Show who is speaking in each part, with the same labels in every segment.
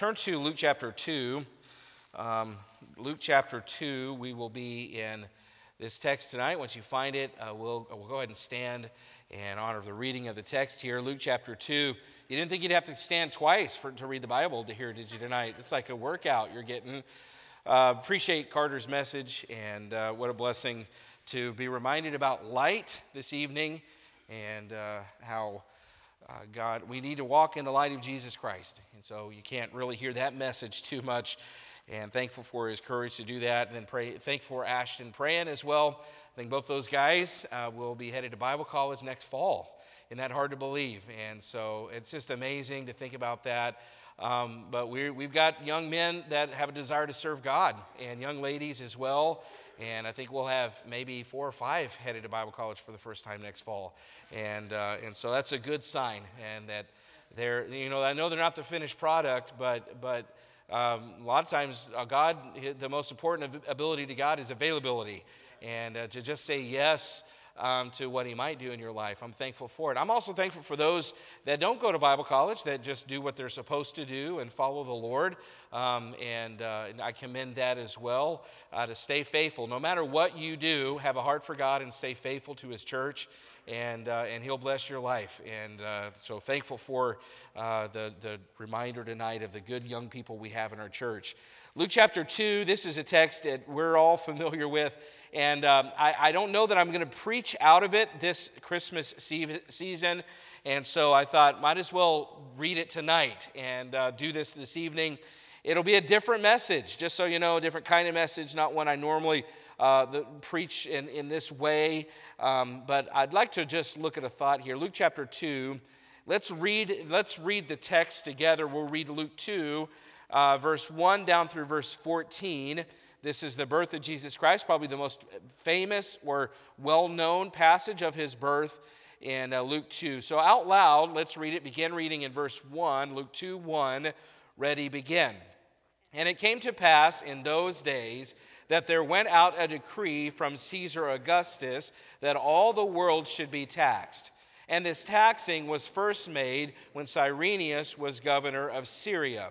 Speaker 1: turn to Luke chapter 2. Um, Luke chapter 2, we will be in this text tonight. Once you find it, uh, we'll, we'll go ahead and stand in honor of the reading of the text here. Luke chapter 2. You didn't think you'd have to stand twice for, to read the Bible to hear, did you, tonight? It's like a workout you're getting. Uh, appreciate Carter's message, and uh, what a blessing to be reminded about light this evening and uh, how uh, God, we need to walk in the light of Jesus Christ. And so you can't really hear that message too much. And thankful for his courage to do that. And then pray, thankful for Ashton praying as well. I think both those guys uh, will be headed to Bible college next fall. Isn't that hard to believe? And so it's just amazing to think about that. Um, but we we've got young men that have a desire to serve God and young ladies as well. And I think we'll have maybe four or five headed to Bible college for the first time next fall. And, uh, and so that's a good sign. And that they're, you know, I know they're not the finished product, but, but um, a lot of times uh, God, the most important ability to God is availability. And uh, to just say yes um, to what he might do in your life. I'm thankful for it. I'm also thankful for those that don't go to Bible college, that just do what they're supposed to do and follow the Lord. Um, and, uh, and, I commend that as well uh, to stay faithful. No matter what you do, have a heart for God and stay faithful to his church. And, uh, and he'll bless your life. And uh, so thankful for uh, the, the reminder tonight of the good young people we have in our church. Luke chapter 2, this is a text that we're all familiar with. And um, I, I, don't know that I'm going to preach out of it this Christmas season. And so I thought, might as well read it tonight and uh, do this this evening. It'll be a different message, just so you know, a different kind of message, not one I normally uh, the, preach in, in this way. Um, but I'd like to just look at a thought here. Luke chapter 2. Let's read, let's read the text together. We'll read Luke 2, uh, verse 1 down through verse 14. This is the birth of Jesus Christ, probably the most famous or well known passage of his birth in uh, Luke 2. So, out loud, let's read it. Begin reading in verse 1, Luke 2 1. Ready, begin. And it came to pass in those days that there went out a decree from Caesar Augustus that all the world should be taxed. And this taxing was first made when Cyrenius was governor of Syria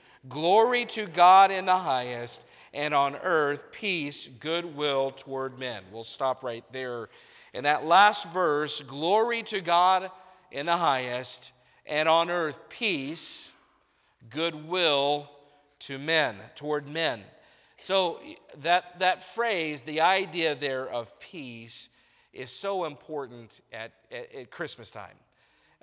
Speaker 1: Glory to God in the highest, and on earth peace, goodwill toward men. We'll stop right there. In that last verse, glory to God in the highest, and on earth peace, goodwill to men, toward men. So that, that phrase, the idea there of peace, is so important at, at, at Christmas time.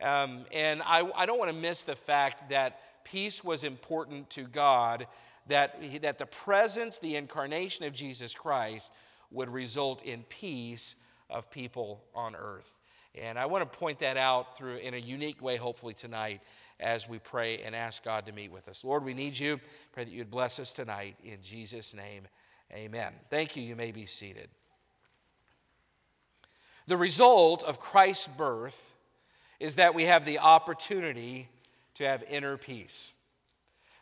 Speaker 1: Um, and I, I don't want to miss the fact that peace was important to God, that, that the presence, the incarnation of Jesus Christ would result in peace of people on earth. And I want to point that out through in a unique way, hopefully, tonight as we pray and ask God to meet with us. Lord, we need you. Pray that you'd bless us tonight. In Jesus' name, amen. Thank you. You may be seated. The result of Christ's birth is that we have the opportunity to have inner peace.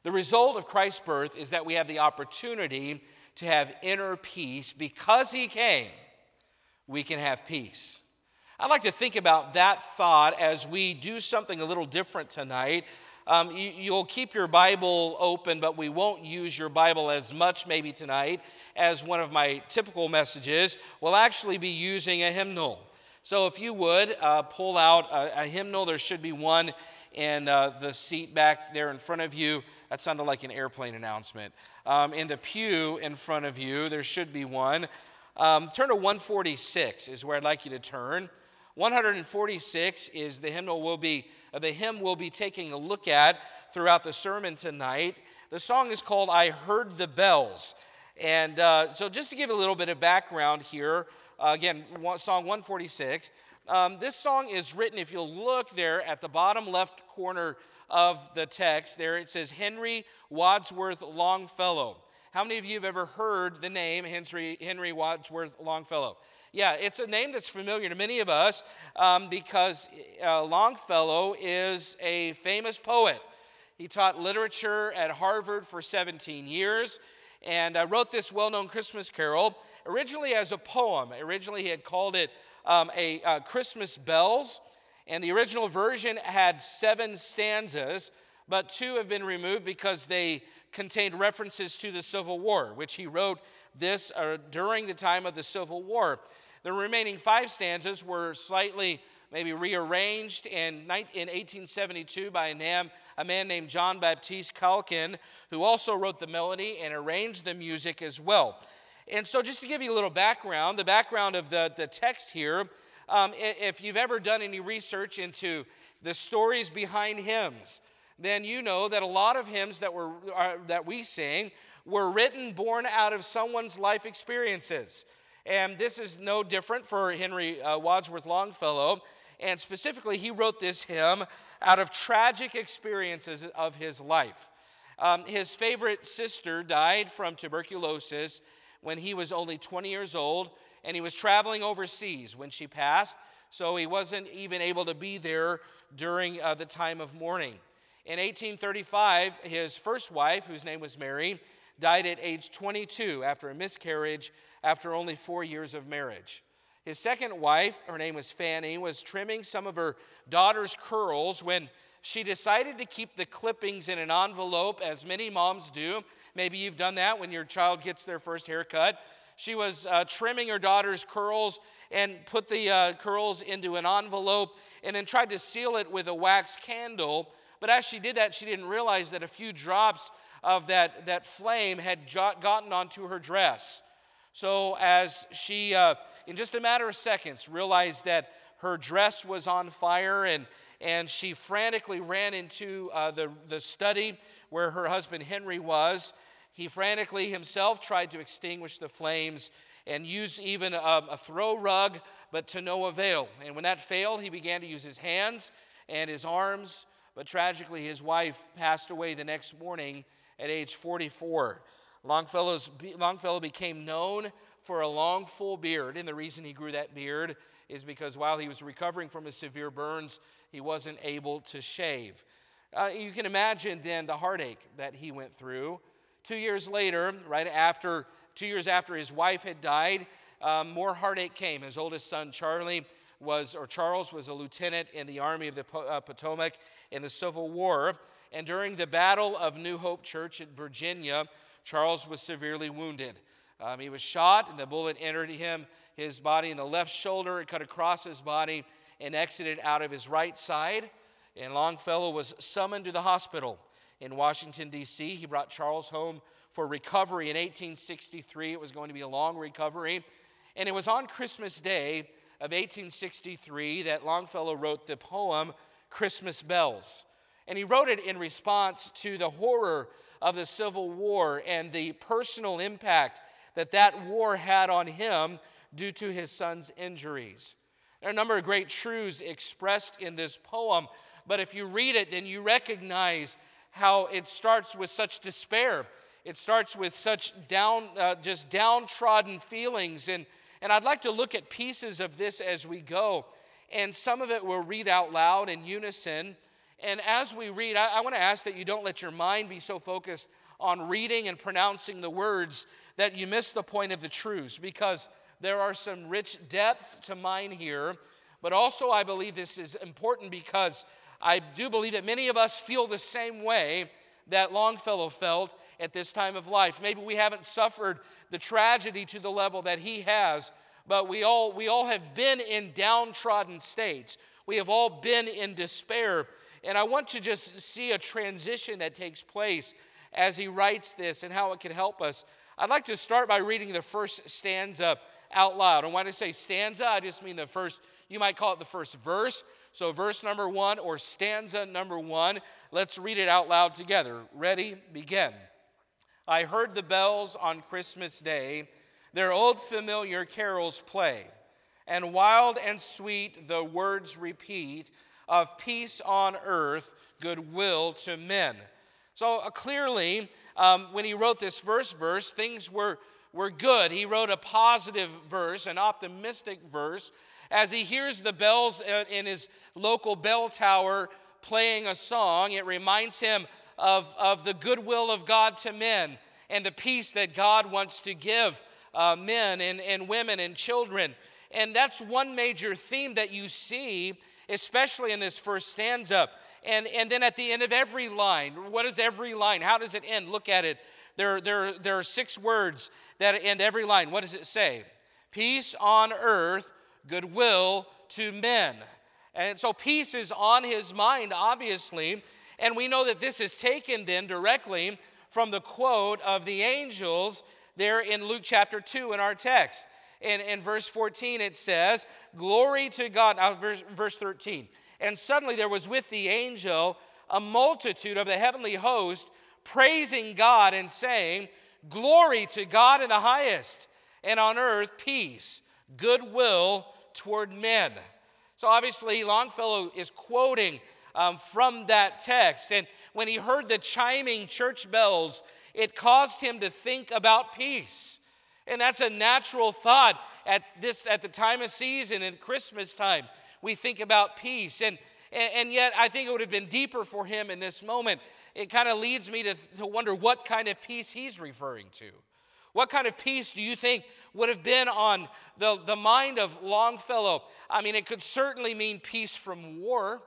Speaker 1: The result of Christ's birth is that we have the opportunity to have inner peace. Because he came, we can have peace. I'd like to think about that thought as we do something a little different tonight. Um, you, will keep your Bible open, but we won't use your Bible as much maybe tonight as one of my typical messages. We'll actually be using a hymnal. So if you would uh, pull out a, a, hymnal, there should be one in uh, the seat back there in front of you. That sounded like an airplane announcement. Um, in the pew in front of you, there should be one. Um, turn to 146 is where I'd like you to turn. 146 is the hymnal will be uh, the hymn we'll be taking a look at throughout the sermon tonight. The song is called "I Heard the Bells," and uh, so just to give a little bit of background here, uh, again, song 146. Um, this song is written, if you'll look there at the bottom left corner of the text, there it says Henry Wadsworth Longfellow. How many of you have ever heard the name Henry, Henry Wadsworth Longfellow? Yeah, it's a name that's familiar to many of us um, because uh, Longfellow is a famous poet. He taught literature at Harvard for 17 years and uh, wrote this well known Christmas carol originally as a poem. Originally, he had called it um, a uh, Christmas Bells, and the original version had seven stanzas, but two have been removed because they contained references to the Civil War, which he wrote this uh, during the time of the Civil War. The remaining five stanzas were slightly maybe rearranged in, 1872 by a man, named John Baptiste Calkin, who also wrote the melody and arranged the music as well. And so, just to give you a little background, the background of the, the text here, um, if you've ever done any research into the stories behind hymns, then you know that a lot of hymns that, were, that we sing were written born out of someone's life experiences. And this is no different for Henry uh, Wadsworth Longfellow. And specifically, he wrote this hymn out of tragic experiences of his life. Um, his favorite sister died from tuberculosis when he was only 20 years old, and he was traveling overseas when she passed, so he wasn't even able to be there during uh, the time of mourning. In 1835, his first wife, whose name was Mary, died at age 22 after a miscarriage after only four years of marriage. His second wife, her name was Fanny, was trimming some of her daughter's curls when she decided to keep the clippings in an envelope, as many moms do. Maybe you've done that when your child gets their first haircut. She was uh, trimming her daughter's curls and put the uh, curls into an envelope and then tried to seal it with a wax candle. But as she did that, she didn't realize that a few drops of that, that flame had gotten onto her dress. So, as she, uh, in just a matter of seconds, realized that her dress was on fire, and, and she frantically ran into uh, the, the study where her husband Henry was. He frantically himself tried to extinguish the flames and used even a, a throw rug, but to no avail. And when that failed, he began to use his hands and his arms. But tragically, his wife passed away the next morning at age 44. Longfellow's, Longfellow became known for a long, full beard, and the reason he grew that beard is because while he was recovering from his severe burns, he wasn't able to shave. Uh, you can imagine then the heartache that he went through. Two years later, right after, two years after his wife had died, um, more heartache came. His oldest son, Charlie, was, or Charles, was a lieutenant in the Army of the uh, Potomac in the Civil War. And during the Battle of New Hope Church in Virginia, Charles was severely wounded. Um, he was shot, and the bullet entered him, his body in the left shoulder. It cut across his body and exited out of his right side. And Longfellow was summoned to the hospital in Washington, D.C. He brought Charles home for recovery in 1863. It was going to be a long recovery. And it was on Christmas Day of 1863 that Longfellow wrote the poem Christmas Bells. And he wrote it in response to the horror of the Civil War and the personal impact that that war had on him due to his son's injuries. There are a number of great truths expressed in this poem, but if you read it, then you recognize how it starts with such despair. It starts with such down, uh, just downtrodden feelings. And, and I'd like to look at pieces of this as we go. And some of it we'll read out loud in unison. And as we read, I, I want to ask that you don't let your mind be so focused on reading and pronouncing the words that you miss the point of the truths because there are some rich depths to mine here. But also, I believe this is important because I do believe that many of us feel the same way that Longfellow felt at this time of life. Maybe we haven't suffered the tragedy to the level that he has, but we all, we all have been in downtrodden states. We have all been in despair. And I want to just see a transition that takes place as he writes this and how it can help us. I'd like to start by reading the first stanza out loud. And when I say stanza, I just mean the first, you might call it the first verse. So, verse number one or stanza number one. Let's read it out loud together. Ready? Begin. I heard the bells on Christmas Day, their old familiar carols play, and wild and sweet the words repeat of peace on earth, goodwill to men. So uh, clearly, um, when he wrote this first verse, things were, were good. He wrote a positive verse, an optimistic verse, as he hears the bells in his local bell tower playing a song. It reminds him of, of the goodwill of God to men and the peace that God wants to give uh, men and, and women and children. And that's one major theme that you see, especially in this first stanza. And, and then at the end of every line, what is every line? How does it end? Look at it. There, there, there are six words that end every line. What does it say? Peace on earth, goodwill to men. And so peace is on his mind, obviously. And we know that this is taken then directly from the quote of the angels there in Luke chapter 2 in our text. In, in verse 14, it says, Glory to God. Now, verse, verse 13. And suddenly there was with the angel a multitude of the heavenly host praising God and saying, Glory to God in the highest, and on earth peace, goodwill toward men. So obviously, Longfellow is quoting um, from that text. And when he heard the chiming church bells, it caused him to think about peace. And that's a natural thought at this at the time of season and Christmas time. We think about peace. And, and, and yet I think it would have been deeper for him in this moment. It kind of leads me to, to wonder what kind of peace he's referring to. What kind of peace do you think would have been on the, the mind of Longfellow? I mean, it could certainly mean peace from war.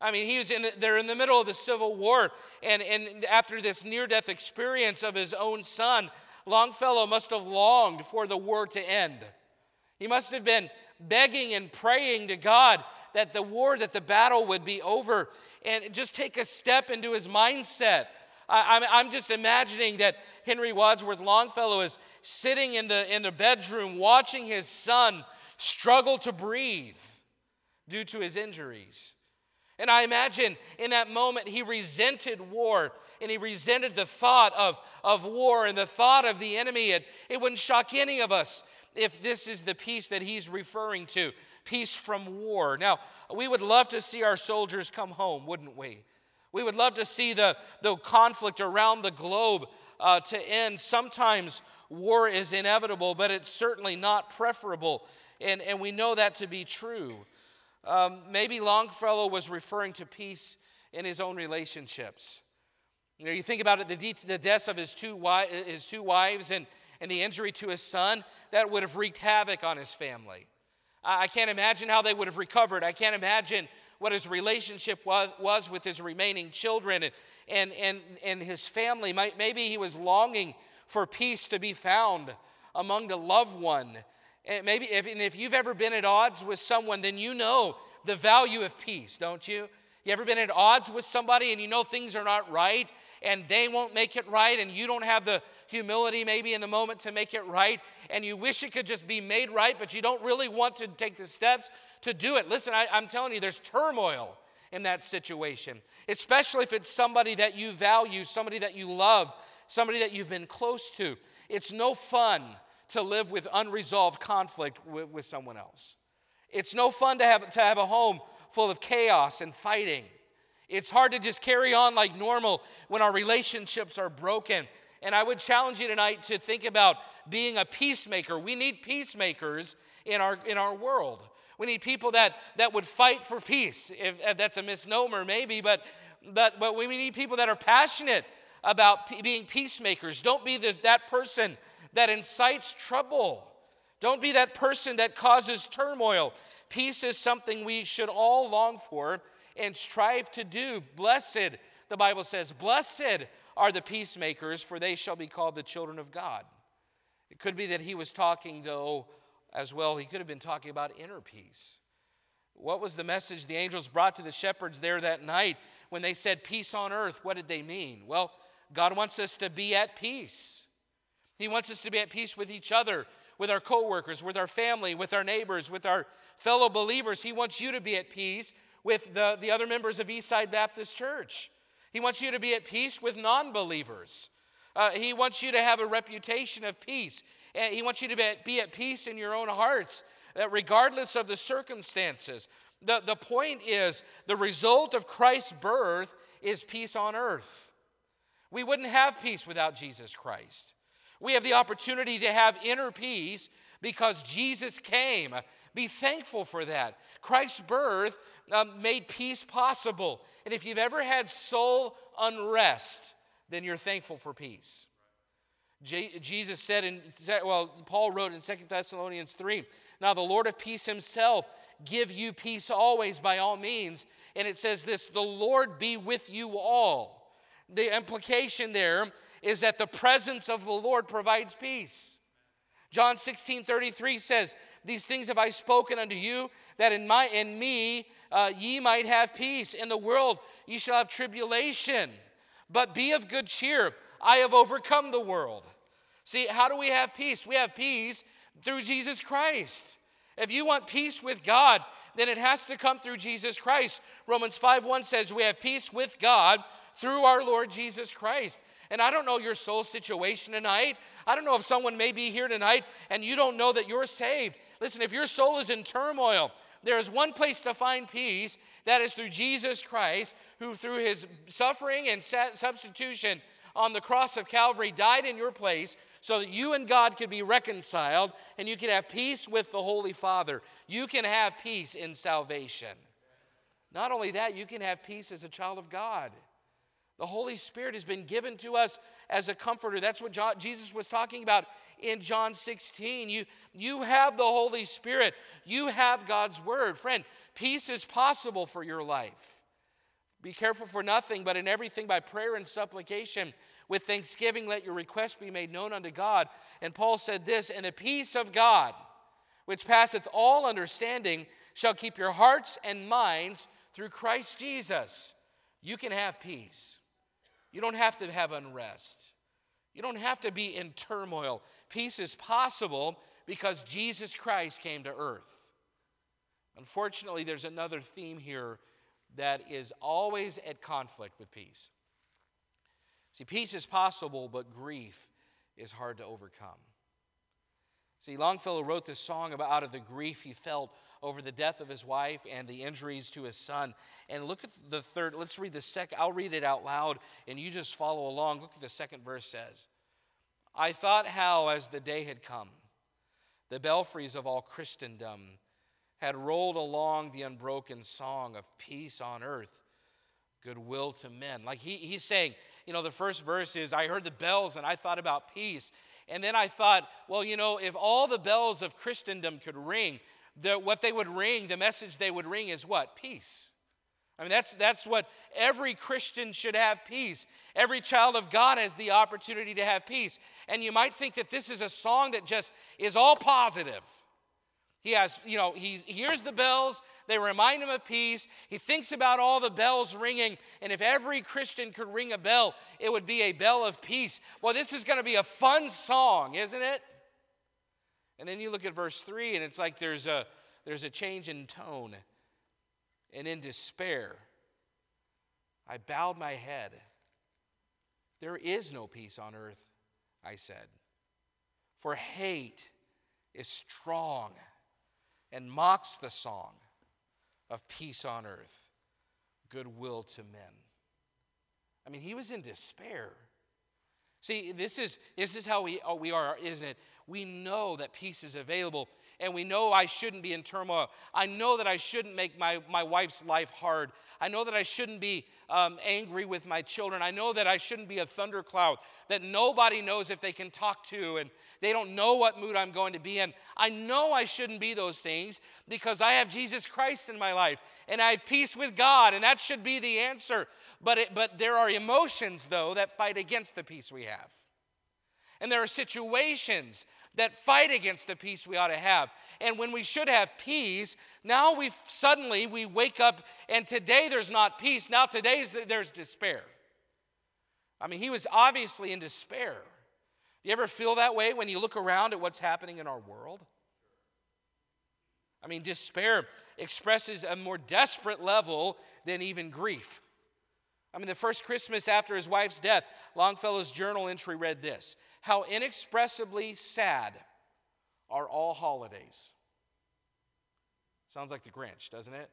Speaker 1: I mean, he was in the, they're in the middle of the Civil War, and, and after this near death experience of his own son, Longfellow must have longed for the war to end. He must have been begging and praying to God that the war, that the battle would be over, and just take a step into his mindset. I, am just imagining that Henry Wadsworth Longfellow is sitting in the, in the bedroom watching his son struggle to breathe due to his injuries. And I imagine in that moment he resented war and he resented the thought of, of war and the thought of the enemy. It, it wouldn't shock any of us if this is the peace that he's referring to peace from war. Now, we would love to see our soldiers come home, wouldn't we? We would love to see the, the conflict around the globe uh, to end. Sometimes war is inevitable, but it's certainly not preferable. And, and we know that to be true. Um, maybe Longfellow was referring to peace in his own relationships. You know, you think about it, the, de- the deaths of his two, wi- his two wives and, and the injury to his son, that would have wreaked havoc on his family. I, I can't imagine how they would have recovered. I can't imagine what his relationship was, was with his remaining children and, and, and, and his family. Maybe he was longing for peace to be found among the loved one and maybe if, and if you've ever been at odds with someone, then you know the value of peace, don't you? You ever been at odds with somebody and you know things are not right and they won't make it right and you don't have the humility maybe in the moment to make it right and you wish it could just be made right, but you don't really want to take the steps to do it? Listen, I, I'm telling you, there's turmoil in that situation, especially if it's somebody that you value, somebody that you love, somebody that you've been close to. It's no fun to live with unresolved conflict with, with someone else. It's no fun to have, to have a home full of chaos and fighting. It's hard to just carry on like normal when our relationships are broken. And I would challenge you tonight to think about being a peacemaker. We need peacemakers in our, in our world. We need people that, that would fight for peace. If, if that's a misnomer, maybe, but, but, but we need people that are passionate about p- being peacemakers. Don't be the, that person that incites trouble. Don't be that person that causes turmoil. Peace is something we should all long for and strive to do. Blessed, the Bible says, blessed are the peacemakers, for they shall be called the children of God. It could be that he was talking, though, as well, he could have been talking about inner peace. What was the message the angels brought to the shepherds there that night when they said peace on earth? What did they mean? Well, God wants us to be at peace. He wants us to be at peace with each other, with our coworkers, with our family, with our neighbors, with our fellow believers. He wants you to be at peace with the, the other members of Eastside Baptist Church. He wants you to be at peace with non believers. Uh, he wants you to have a reputation of peace. And he wants you to be at, be at peace in your own hearts, that regardless of the circumstances. The, the point is, the result of Christ's birth is peace on earth. We wouldn't have peace without Jesus Christ. We have the opportunity to have inner peace because Jesus came. Be thankful for that. Christ's birth um, made peace possible. And if you've ever had soul unrest, then you're thankful for peace. Jesus said in, well, Paul wrote in Second Thessalonians 3, now the Lord of peace himself give you peace always by all means. And it says this, the Lord be with you all the implication there is that the presence of the Lord provides peace. John 16 33 says, These things have I spoken unto you, that in, my, in me uh, ye might have peace. In the world ye shall have tribulation, but be of good cheer. I have overcome the world. See, how do we have peace? We have peace through Jesus Christ. If you want peace with God, then it has to come through Jesus Christ. Romans 5 1 says, We have peace with God through our Lord Jesus Christ. And I don't know your soul situation tonight. I don't know if someone may be here tonight and you don't know that you're saved. Listen, if your soul is in turmoil, there is one place to find peace that is through Jesus Christ, who through his suffering and substitution on the cross of Calvary died in your place so that you and God could be reconciled and you can have peace with the Holy Father. You can have peace in salvation. Not only that, you can have peace as a child of God. The Holy Spirit has been given to us as a comforter. That's what Jesus was talking about in John 16. You, you have the Holy Spirit, you have God's Word. Friend, peace is possible for your life. Be careful for nothing, but in everything by prayer and supplication. With thanksgiving, let your requests be made known unto God. And Paul said this, and the peace of God, which passeth all understanding, shall keep your hearts and minds through Christ Jesus. You can have peace. You don't have to have unrest. You don't have to be in turmoil. Peace is possible because Jesus Christ came to earth. Unfortunately, there's another theme here that is always at conflict with peace. See, peace is possible, but grief is hard to overcome. See, Longfellow wrote this song about out of the grief he felt over the death of his wife and the injuries to his son. And look at the third, let's read the second, I'll read it out loud and you just follow along. Look at the second verse says. I thought how, as the day had come, the belfries of all Christendom had rolled along the unbroken song of peace on earth, goodwill to men. Like he, he's saying, you know, the first verse is, I heard the bells and I thought about peace. And then I thought, well, you know, if all the bells of Christendom could ring, the, what they would ring, the message they would ring is what? Peace. I mean, that's, that's what every Christian should have peace. Every child of God has the opportunity to have peace. And you might think that this is a song that just is all positive. He has, you know, he hears the bells, they remind him of peace. He thinks about all the bells ringing. And if every Christian could ring a bell, it would be a bell of peace. Well, this is going to be a fun song, isn't it? And then you look at verse 3, and it's like there's a, there's a change in tone. And in despair, I bowed my head. There is no peace on earth, I said. For hate is strong and mocks the song of peace on earth, goodwill to men. I mean, he was in despair. See, this is, this is how we, oh, we are, isn't it? we know that peace is available and we know I shouldn't be in turmoil. I know that I shouldn't make my, my wife's life hard. I know that I shouldn't be um, angry with my children. I know that I shouldn't be a thundercloud that nobody knows if they can talk to and they don't know what mood I'm going to be in. I know I shouldn't be those things because I have Jesus Christ in my life and I have peace with God, and that should be the answer. But, it, but there are emotions, though, that fight against the peace we have. And there are situations that fight against the peace we ought to have. And when we should have peace, now we suddenly we wake up and today there's not peace. Now today there's despair. I mean, he was obviously in despair. You ever feel that way when you look around at what's happening in our world? I mean, despair expresses a more desperate level than even grief. I mean, the first Christmas after his wife's death, Longfellow's journal entry read this How inexpressibly sad are all holidays. Sounds like the Grinch, doesn't it?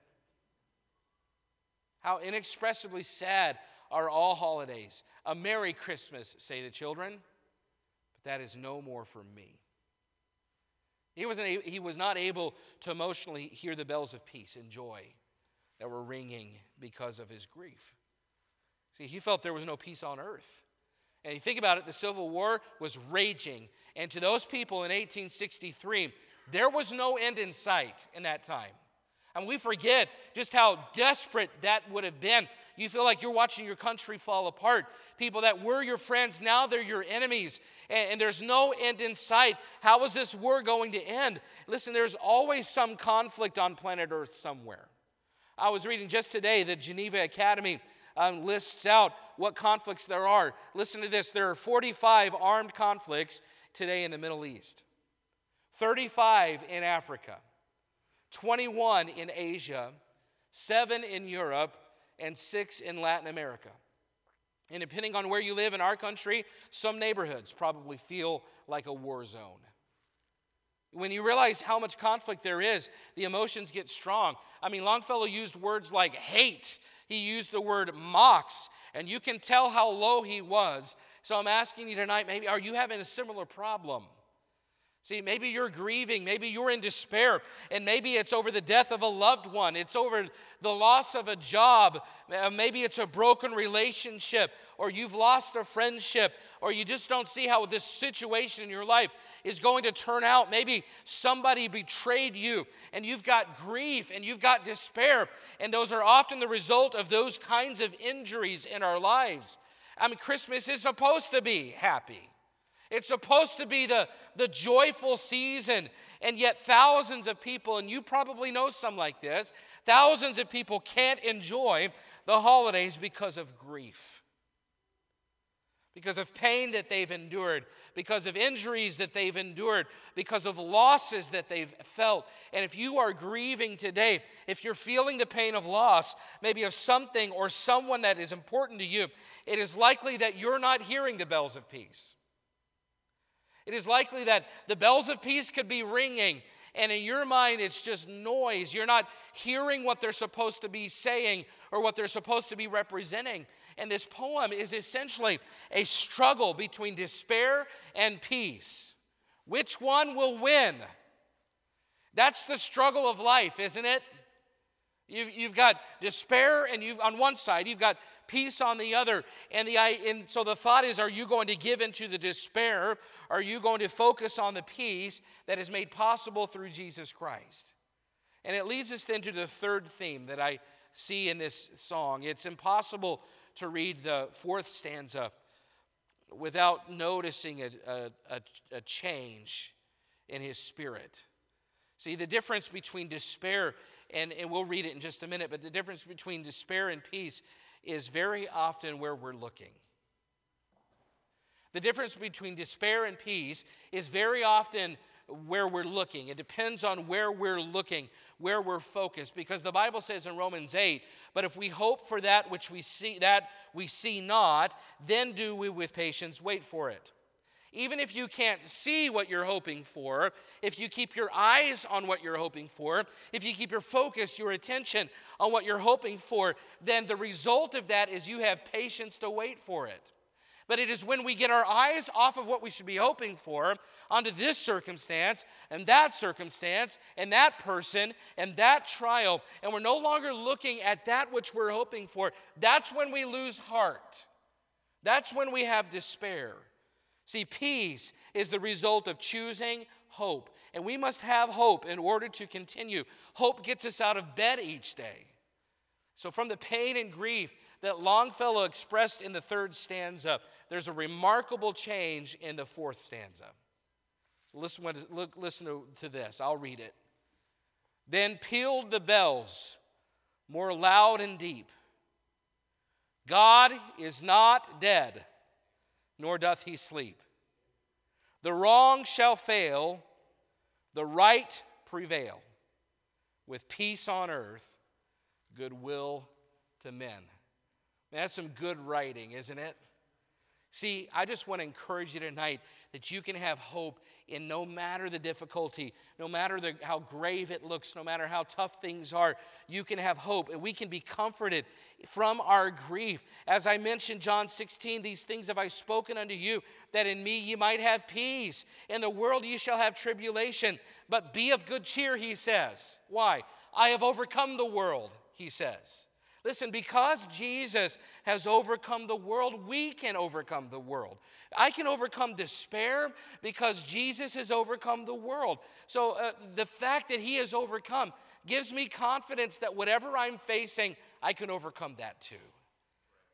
Speaker 1: How inexpressibly sad are all holidays. A Merry Christmas, say the children, but that is no more for me. He, wasn't, he was not able to emotionally hear the bells of peace and joy that were ringing because of his grief. See, he felt there was no peace on earth. And you think about it, the Civil War was raging. And to those people in 1863, there was no end in sight in that time. And we forget just how desperate that would have been you feel like you're watching your country fall apart. People that were your friends, now they're your enemies, and, and there's no end in sight. How is this war going to end? Listen, there's always some conflict on planet Earth somewhere. I was reading just today the Geneva Academy um, lists out what conflicts there are. Listen to this there are 45 armed conflicts today in the Middle East, 35 in Africa, 21 in Asia, 7 in Europe, and six in Latin America. And depending on where you live in our country, some neighborhoods probably feel like a war zone. When you realize how much conflict there is, the emotions get strong. I mean, Longfellow used words like hate, he used the word mocks, and you can tell how low he was. So I'm asking you tonight maybe, are you having a similar problem? See, maybe you're grieving, maybe you're in despair, and maybe it's over the death of a loved one, it's over the loss of a job, uh, maybe it's a broken relationship, or you've lost a friendship, or you just don't see how this situation in your life is going to turn out. Maybe somebody betrayed you, and you've got grief and you've got despair, and those are often the result of those kinds of injuries in our lives. I mean, Christmas is supposed to be happy. It's supposed to be the, the joyful season, and yet thousands of people, and you probably know some like this, thousands of people can't enjoy the holidays because of grief, because of pain that they've endured, because of injuries that they've endured, because of losses that they've felt. And if you are grieving today, if you're feeling the pain of loss, maybe of something or someone that is important to you, it is likely that you're not hearing the bells of peace. It is likely that the bells of peace could be ringing, and in your mind, it's just noise. You're not hearing what they're supposed to be saying or what they're supposed to be representing. And this poem is essentially a struggle between despair and peace. Which one will win? That's the struggle of life, isn't it? You've, you've got despair, and you've on one side, you've got peace on the other. And, the, and so the thought is are you going to give into the despair? Are you going to focus on the peace that is made possible through Jesus Christ? And it leads us then to the third theme that I see in this song. It's impossible to read the fourth stanza without noticing a, a, a, a change in his spirit. See, the difference between despair, and, and we'll read it in just a minute, but the difference between despair and peace is very often where we're looking. The difference between despair and peace is very often where we're looking. It depends on where we're looking, where we're focused because the Bible says in Romans 8, but if we hope for that which we see that we see not, then do we with patience wait for it. Even if you can't see what you're hoping for, if you keep your eyes on what you're hoping for, if you keep your focus, your attention on what you're hoping for, then the result of that is you have patience to wait for it. But it is when we get our eyes off of what we should be hoping for onto this circumstance and that circumstance and that person and that trial, and we're no longer looking at that which we're hoping for, that's when we lose heart. That's when we have despair. See, peace is the result of choosing hope. And we must have hope in order to continue. Hope gets us out of bed each day. So, from the pain and grief that Longfellow expressed in the third stanza, there's a remarkable change in the fourth stanza. So listen, look, listen to, to this. I'll read it. Then pealed the bells more loud and deep. God is not dead, nor doth he sleep. The wrong shall fail, the right prevail. With peace on earth, goodwill to men. That's some good writing, isn't it? See, I just want to encourage you tonight that you can have hope in no matter the difficulty, no matter the, how grave it looks, no matter how tough things are, you can have hope and we can be comforted from our grief. As I mentioned, John 16, these things have I spoken unto you, that in me ye might have peace. In the world ye shall have tribulation, but be of good cheer, he says. Why? I have overcome the world, he says. Listen, because Jesus has overcome the world, we can overcome the world. I can overcome despair because Jesus has overcome the world. So uh, the fact that he has overcome gives me confidence that whatever I'm facing, I can overcome that too.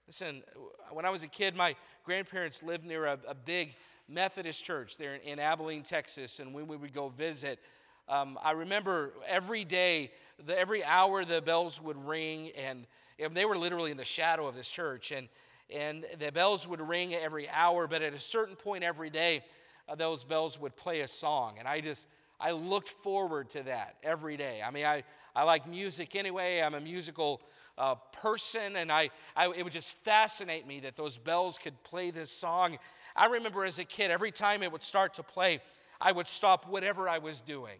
Speaker 1: Listen, when I was a kid, my grandparents lived near a, a big Methodist church there in Abilene, Texas, and when we would go visit, um, I remember every day, the, every hour the bells would ring, and, and they were literally in the shadow of this church. And, and the bells would ring every hour, but at a certain point every day, uh, those bells would play a song. And I just, I looked forward to that every day. I mean, I, I like music anyway. I'm a musical uh, person, and I, I, it would just fascinate me that those bells could play this song. I remember as a kid, every time it would start to play, I would stop whatever I was doing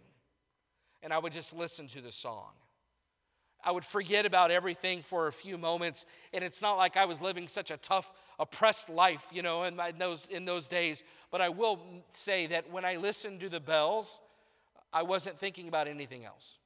Speaker 1: and I would just listen to the song. I would forget about everything for a few moments, and it's not like I was living such a tough, oppressed life, you know, in, my, in, those, in those days. But I will say that when I listened to the bells, I wasn't thinking about anything else.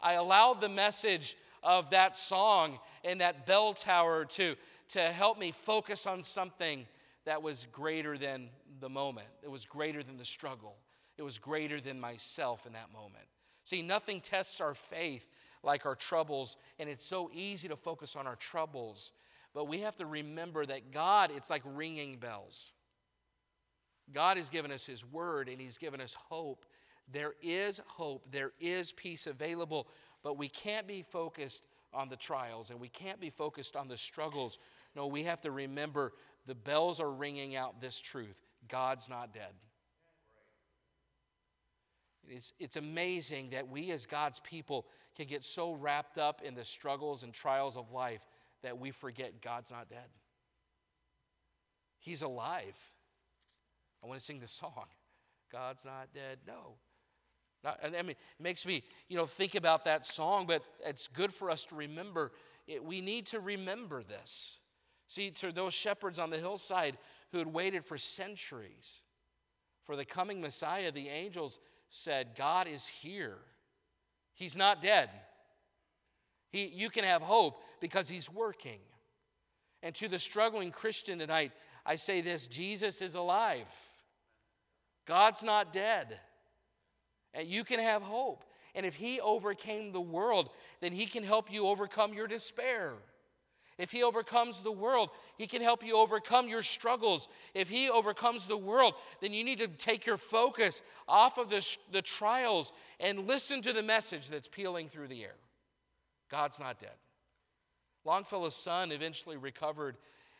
Speaker 1: I allowed the message of that song and that bell tower to, to help me focus on something that was greater than the moment, it was greater than the struggle. It was greater than myself in that moment. See, nothing tests our faith like our troubles, and it's so easy to focus on our troubles. But we have to remember that God, it's like ringing bells. God has given us His word and He's given us hope. There is hope, there is peace available, but we can't be focused on the trials and we can't be focused on the struggles. No, we have to remember the bells are ringing out this truth God's not dead. It's, it's amazing that we as God's people can get so wrapped up in the struggles and trials of life that we forget God's not dead. He's alive. I want to sing the song. God's not dead. No. Not, I mean, it makes me, you know, think about that song, but it's good for us to remember. It, we need to remember this. See, to those shepherds on the hillside who had waited for centuries for the coming Messiah, the angels said, God is here. He's not dead. He, you can have hope because He's working. And to the struggling Christian tonight, I say this Jesus is alive. God's not dead. And you can have hope. And if He overcame the world, then He can help you overcome your despair. If He overcomes the world, He can help you overcome your struggles. If He overcomes the world, then you need to take your focus off of the, the trials and listen to the message that's pealing through the air God's not dead. Longfellow's son eventually recovered,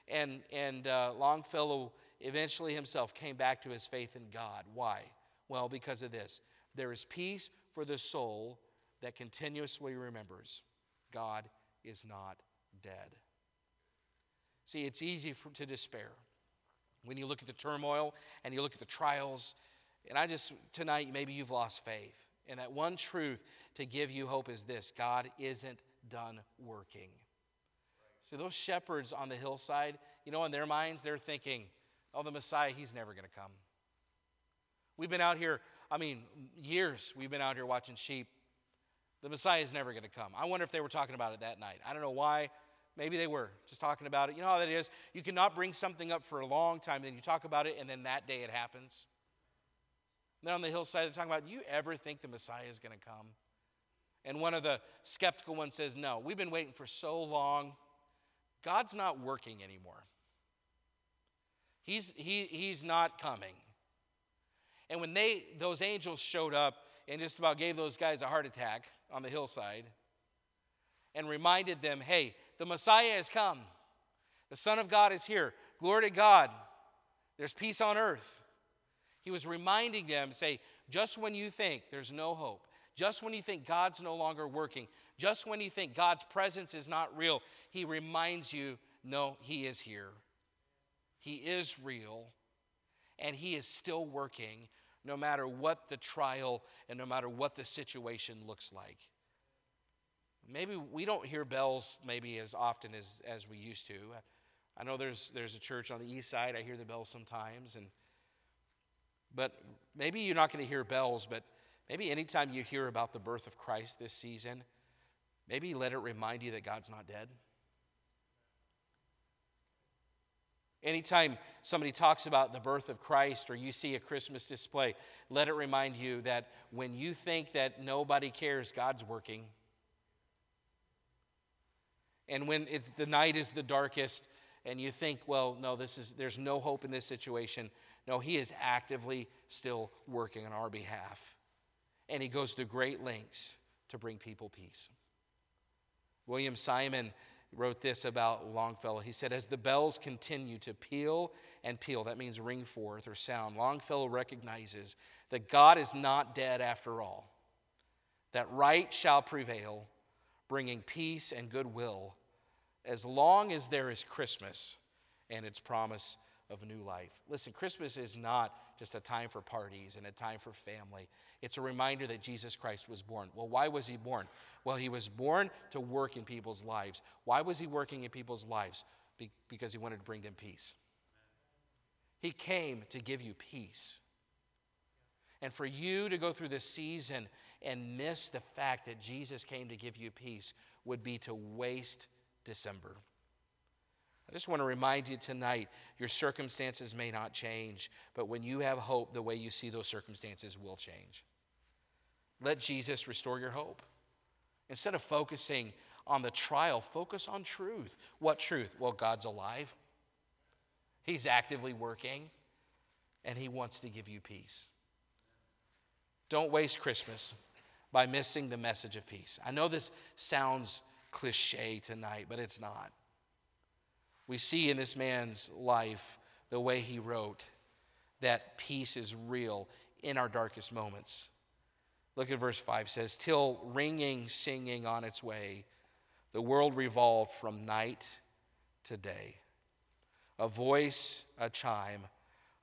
Speaker 1: and, and uh, Longfellow eventually himself came back to his faith in God. Why? Well, because of this there is peace for the soul that continuously remembers God is not dead. See, it's easy for, to despair when you look at the turmoil and you look at the trials. And I just, tonight, maybe you've lost faith. And that one truth to give you hope is this God isn't done working. See, those shepherds on the hillside you know, in their minds, they're thinking, oh, the Messiah, he's never going to come. We've been out here, I mean, years we've been out here watching sheep. The Messiah is never going to come. I wonder if they were talking about it that night. I don't know why. Maybe they were just talking about it. You know how that is? You cannot bring something up for a long time, then you talk about it, and then that day it happens. Then on the hillside, they're talking about, you ever think the Messiah is going to come? And one of the skeptical ones says, No, we've been waiting for so long. God's not working anymore. He's, he, he's not coming. And when they, those angels showed up and just about gave those guys a heart attack on the hillside and reminded them, hey, the Messiah has come. The Son of God is here. Glory to God. There's peace on earth. He was reminding them, say, just when you think there's no hope, just when you think God's no longer working, just when you think God's presence is not real, He reminds you, no, He is here. He is real, and He is still working no matter what the trial and no matter what the situation looks like. Maybe we don't hear bells maybe as often as, as we used to. I know there's, there's a church on the east side, I hear the bells sometimes, and but maybe you're not going to hear bells, but maybe anytime you hear about the birth of Christ this season, maybe let it remind you that God's not dead. Anytime somebody talks about the birth of Christ or you see a Christmas display, let it remind you that when you think that nobody cares, God's working. And when the night is the darkest and you think, well, no, this is, there's no hope in this situation, no, He is actively still working on our behalf. And He goes to great lengths to bring people peace. William Simon wrote this about Longfellow. He said, As the bells continue to peal and peal, that means ring forth or sound, Longfellow recognizes that God is not dead after all, that right shall prevail, bringing peace and goodwill, as long as there is Christmas and its promise of new life. Listen, Christmas is not just a time for parties and a time for family. It's a reminder that Jesus Christ was born. Well, why was he born? Well, he was born to work in people's lives. Why was he working in people's lives? Be- because he wanted to bring them peace. He came to give you peace. And for you to go through this season and miss the fact that Jesus came to give you peace would be to waste December. I just want to remind you tonight your circumstances may not change, but when you have hope, the way you see those circumstances will change. Let Jesus restore your hope. Instead of focusing on the trial, focus on truth. What truth? Well, God's alive, He's actively working, and He wants to give you peace. Don't waste Christmas by missing the message of peace. I know this sounds cliche tonight, but it's not we see in this man's life, the way he wrote, that peace is real in our darkest moments. Look at verse 5 says, Till ringing, singing on its way, the world revolved from night to day. A voice, a chime,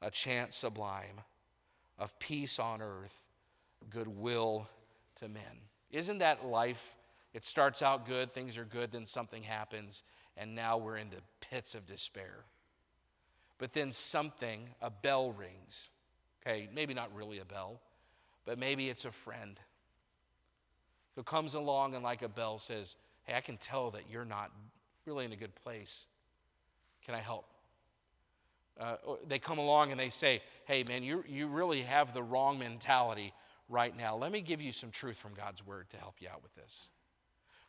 Speaker 1: a chant sublime of peace on earth, goodwill to men. Isn't that life? It starts out good, things are good, then something happens, and now we're in the pits of despair. But then something, a bell rings. Okay, maybe not really a bell, but maybe it's a friend who comes along and, like a bell, says, Hey, I can tell that you're not really in a good place. Can I help? Uh, they come along and they say, Hey, man, you, you really have the wrong mentality right now. Let me give you some truth from God's word to help you out with this.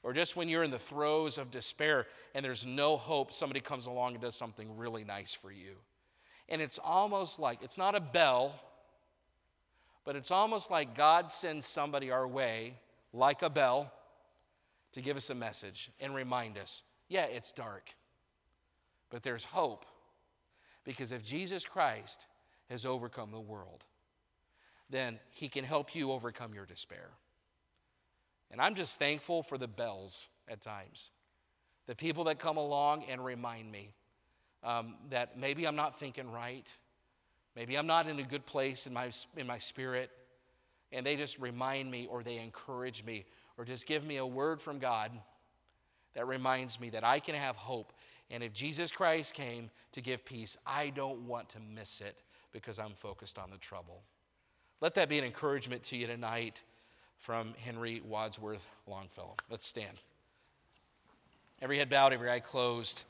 Speaker 1: Or just when you're in the throes of despair and there's no hope, somebody comes along and does something really nice for you. And it's almost like, it's not a bell, but it's almost like God sends somebody our way, like a bell, to give us a message and remind us yeah, it's dark, but there's hope. Because if Jesus Christ has overcome the world, then he can help you overcome your despair. And I'm just thankful for the bells at times. The people that come along and remind me um, that maybe I'm not thinking right. Maybe I'm not in a good place in my, in my spirit. And they just remind me or they encourage me or just give me a word from God that reminds me that I can have hope And if Jesus Christ came to give peace, I don't want to miss it because I'm focused on the trouble. Let that be an encouragement to you tonight from Henry Wadsworth Longfellow. Let's stand. Every head bowed, every eye closed.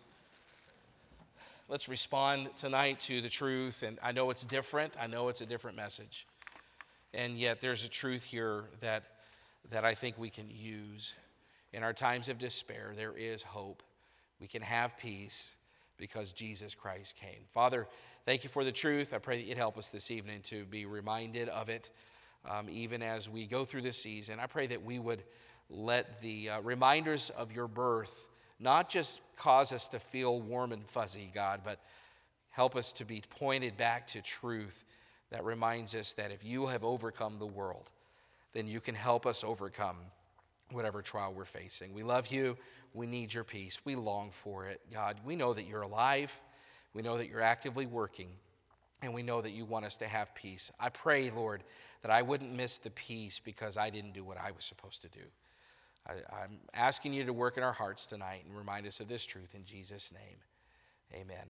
Speaker 1: Let's respond tonight to the truth. And I know it's different, I know it's a different message. And yet there's a truth here that, that I think we can use. In our times of despair, there is hope. We can have peace because Jesus Christ came. Father, thank you for the truth. I pray that you'd help us this evening to be reminded of it, um, even as we go through this season. I pray that we would let the uh, reminders of your birth not just cause us to feel warm and fuzzy, God, but help us to be pointed back to truth that reminds us that if you have overcome the world, then you can help us overcome whatever trial we're facing. We love you. We need your peace. We long for it. God, we know that you're alive. We know that you're actively working. And we know that you want us to have peace. I pray, Lord, that I wouldn't miss the peace because I didn't do what I was supposed to do. I, am asking you to work in our hearts tonight and remind us of this truth in Jesus' name. Amen.